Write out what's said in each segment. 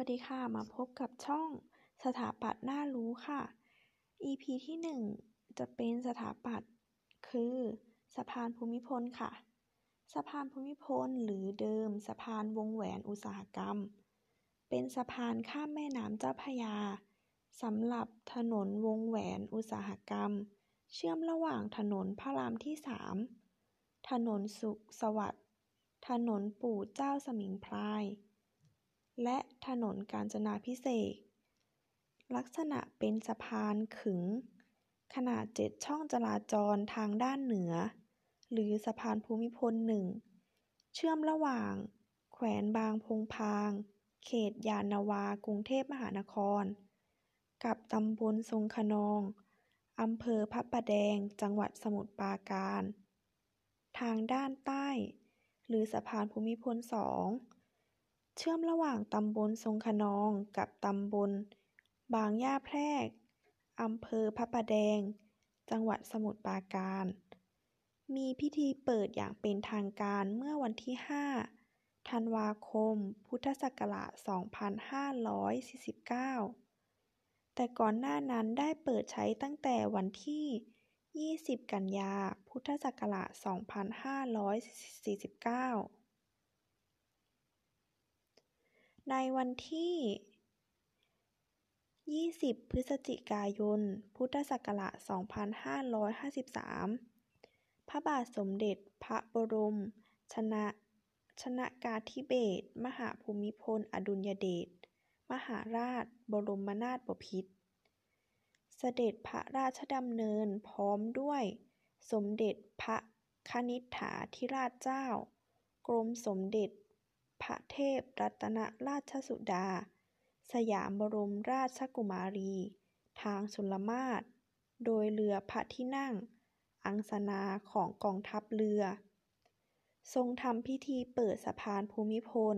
วัสดีค่ะ มาพบกับช่องสถาปัตย์น่ารู้ค่ะ EP ที่ 1 จะเป็นสถาปัตย์คือสะพานภูมิพลค่ะ สะพานภูมิพลหรือเดิมสะพานวงแหวนอุตสาหกรรม เป็นสะพานข้ามแม่น้ำเจ้าพยาสำหรับถนนวงแหวนอุตสาหกรรม เชื่อมระหว่างถนนพระรามที่ 3 ถนนสุขสวัสดิ์ถนนปู่เจ้าสมิงพราย และถนนกาญจนาพิเศษกลักษณะเป็นสะพานขึง ขนาดเจ็ดช่องจราจรทางด้านเหนือ หรือสะพานภูมิพลหนึ่ง เชื่อมระหว่าง แขวนบางพงพาง เขตยานนาวากรุงเทพมหานคร กับตำบลทรงขนองอำเภอพระประแดงจังหวัดสมุทรปราการ ทางด้านใต้ หรือสะพานภูมิพลสอง เชื่อมระหว่างตำบลทรงขนองกับตำบล บางย่าแพรกอำเภอพระประแดง จังหวัดสมุทรปราการ มีพิธีเปิดอย่างเป็นทางการเมื่อวันที่ 5 ธันวาคม พุทธศักราช 2549 แต่ก่อนหน้านั้นได้เปิดใช้ตั้งแต่วันที่ 20 กันยา พุทธศักราช 2549 ในวันที่ 20 พฤศจิกายน พุทธศักราช 2553 พระบาทสมเด็จพระบรม ชนะ ชนากาธิเบศร มหาภูมิพล อดุลยเดช มหาราช บรมนาถบพิตร เสด็จพระราชดำเนินพร้อมด้วยสมเด็จพระคณิษฐาธิราชเจ้า กรมสมเด็จ พระเทพรัตนราชสุดา สยามบรมราชกุมารี ทางชลมาศโดยเรือพระที่นั่ง อังสนาของกองทัพเรือ ทรงทำพิธีเปิดสะพานภูมิพล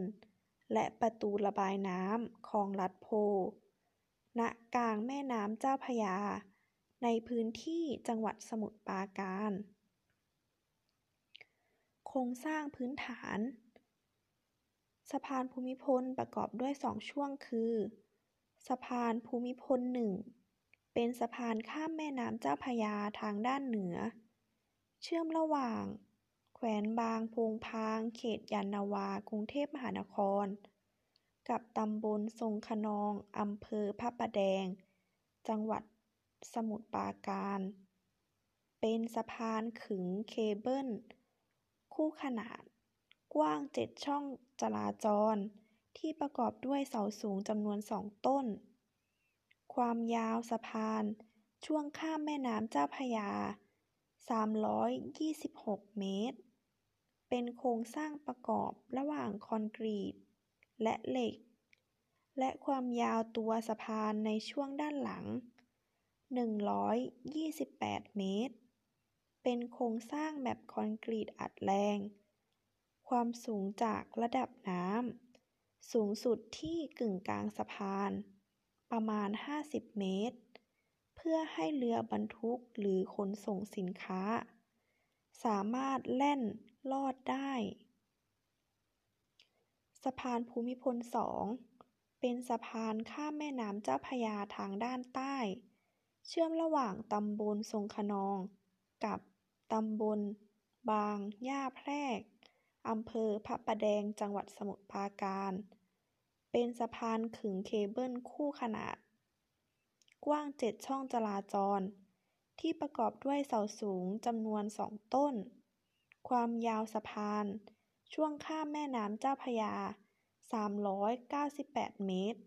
และประตูระบายน้ำคลองลัดโพ ณกลางแม่น้ำเจ้าพยา ในพื้นที่จังหวัดสมุทรปราการ โครงสร้างพื้นฐาน สะพานภูมิพลประกอบด้วยสองช่วงคือ สะพานภูมิพลหนึ่งเป็นสะพานข้ามแม่น้ำเจ้าพยาทางด้านเหนือ เชื่อมระหว่าง แขวนบางพงพาง เขตยานนาวากรุงเทพมหานคร กับตำบลทรงขนองอำเภอพระประแดง จังหวัดสมุทรปราการ เป็นสะพานขึงเคเบิล คู่ขนาด กว้างเจ็ดช่องจราจร ที่ประกอบด้วยเสาสูงจำนวนสองต้น ความยาวสะพาน ช่วงข้ามแม่น้ำเจ้าพระยา 326 เมตร เป็นโครงสร้างประกอบระหว่างคอนกรีต และเหล็ก และความยาวตัวสะพานในช่วงด้านหลัง 128 เมตร เป็นโครงสร้างแบบคอนกรีตอัดแรง ความสูงจากระดับน้ำสูงสุดที่กึ่งกลางสะพาน ประมาณ 50 เมตร เพื่อให้เรือบรรทุกหรือขนส่งสินค้า สามารถแล่นลอดได้ สะพานภูมิพลสองเป็นสะพานข้ามแม่น้ำเจ้าพยาทางด้านใต้ เชื่อมระหว่างตำบลทรงขนอง กับตำบลบางย่าแพรก อำเภอพระประแดง จังหวัดสมุทรปราการ เป็นสะพานขึงเคเบิลคู่ขนาด กว้างเจ็ดช่องจราจร ที่ประกอบด้วยเสาสูงจำนวนสองต้น ความยาวสะพาน ช่วงข้ามแม่น้ำเจ้าพยา 398 เมตร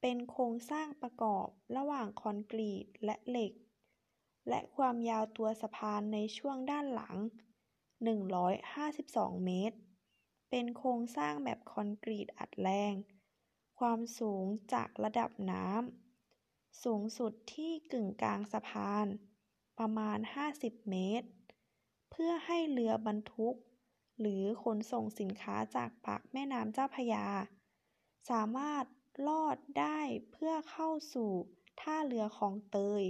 เป็นโครงสร้างประกอบระหว่างคอนกรีตและเหล็ก และความยาวตัวสะพานในช่วงด้านหลัง 152 เมตร เป็นโครงสร้างแบบคอนกรีตอัดแรง ความสูงจากระดับน้ำ สูงสุดที่กึ่งกลางสะพาน ประมาณ 50 เมตร เพื่อให้เรือบรรทุก หรือขนส่งสินค้าจากปากแม่น้ำเจ้าพยา สามารถลอดได้เพื่อเข้าสู่ท่าเรือคลองเตย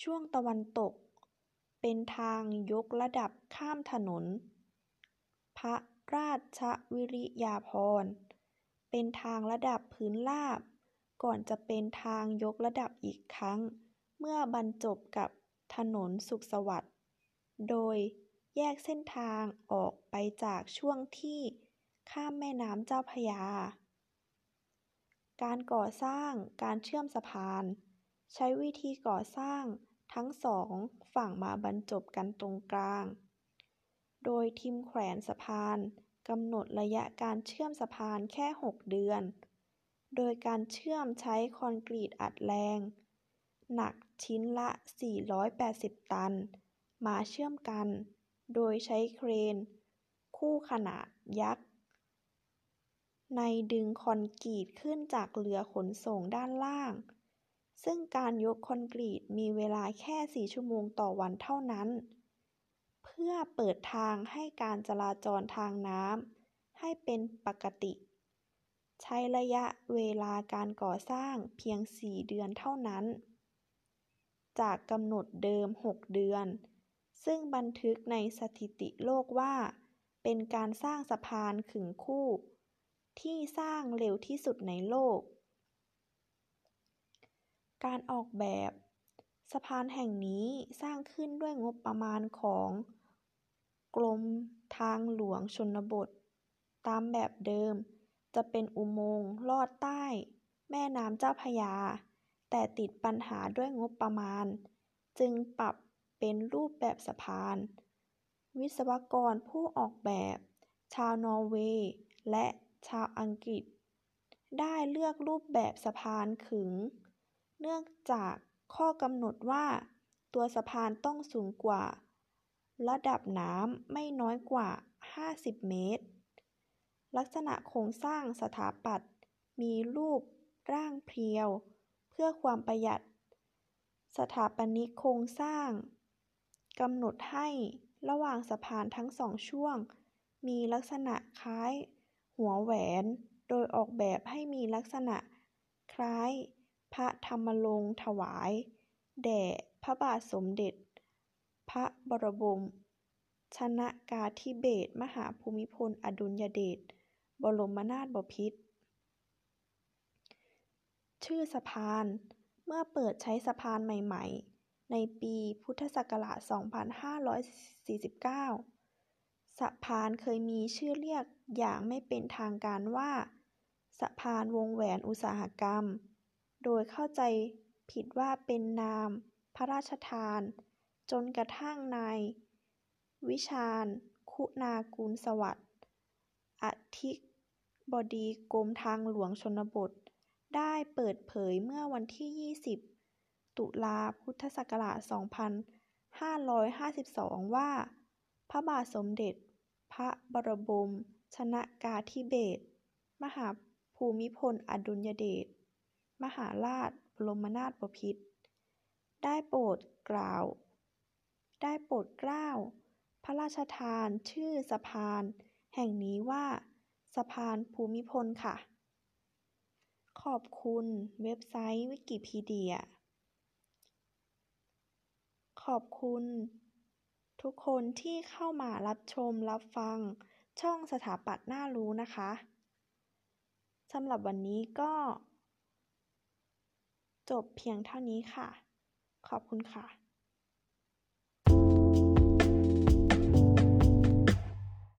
ช่วงตะวันตก เป็นทางยกระดับข้ามถนน พระราชวิริยาภรณ์ เป็นทางระดับพื้นราบ ก่อนจะเป็นทางยกระดับอีกครั้ง เมื่อบรรจบกับถนนสุขสวัสดิ์ โดยแยกเส้นทางออกไปจากช่วงที่ข้ามแม่น้ำเจ้าพระยา การก่อสร้างการเชื่อมสะพาน ใช้วิธีก่อสร้าง ทั้งสองฝั่งมาบรรจบกันตรงกลาง โดยทีมแขวนสะพานกำหนดระยะการเชื่อมสะพานแค่ 6 เดือน โดยการเชื่อมใช้คอนกรีตอัดแรง หนักชิ้นละ 480 ตัน มาเชื่อมกัน โดยใช้เครน คู่ขนาดยักษ์ ในดึงคอนกรีตขึ้นจากเรือขนส่งด้านล่าง ซึ่งการยกคอนกรีตมีเวลาแค่ 4 ชั่วโมงต่อวันเท่านั้น เพื่อเปิดทางให้การจราจรทางน้ำให้เป็นปกติ ใช้ระยะเวลาการก่อสร้างเพียง 4 เดือนเท่านั้น จากกำหนดเดิม 6 เดือน ซึ่งบันทึกในสถิติโลกว่า เป็นการสร้างสะพานขึงคู่ ที่สร้างเร็วที่สุดในโลก การออกแบบ สะพานแห่งนี้สร้างขึ้นด้วยงบประมาณของกรมทางหลวงชนบท ตามแบบเดิม จะเป็นอุโมงค์ลอดใต้ แม่น้ำเจ้าพยา แต่ติดปัญหาด้วยงบประมาณ จึงปรับเป็นรูปแบบสะพาน วิศวกรผู้ออกแบบ ชาวนอร์เวย์และชาวอังกฤษ ได้เลือกรูปแบบสะพานขึง เนื่องจากข้อกำหนดว่า ตัวสะพานต้องสูงกว่า ระดับน้ำไม่น้อยกว่า 50 เมตร ลักษณะโครงสร้างสถาปัตย์มีรูปร่างเพรียว เพื่อความประหยัด สถาปนิกโครงสร้างกำหนดให้ระหว่างสะพานทั้งสองช่วง มีลักษณะคล้าย หัวแหวน โดยออกแบบให้มีลักษณะคล้าย พระธรรมลงถวาย แด่พระบาทสมเด็จ พระบรมชนกาธิเบศรมหาภูมิพล อดุลยเดช บรมนาถบพิตร ชื่อสะพาน เมื่อเปิดใช้สะพานใหม่ ๆ ในปีพุทธศักราช 2549 สะพานเคยมีชื่อเรียกอย่างไม่เป็นทางการว่า สะพานวงแหวนอุตสาหกรรม โดยเข้าใจผิดว่าเป็นนามพระราชทาน จนกระทั่งนายวิชาญ คุณากูลสวัสดิ์อธิบดีกรมทางหลวงชนบท ได้เปิดเผยเมื่อวันที่ 20 ตุลาพุทธศักราช 2552 ว่า พระบาทสมเด็จ พระบรมชนกาธิเบศรมหาภูมิพลอดุลยเดช มหาราชบรมนาถบพิตร ได้โปรดกล่าว ได้โปรดเกล้า พระราชทานชื่อสะพาน แห่งนี้ว่าสะพานภูมิพลค่ะ ขอบคุณเว็บไซต์วิกิพีเดีย ขอบคุณ ทุกคนที่เข้ามารับชมรับฟังช่องสถาปัตย์น่ารู้นะคะ สำหรับวันนี้ก็ จบเพียงเท่านี้ค่ะ ขอบคุณค่ะ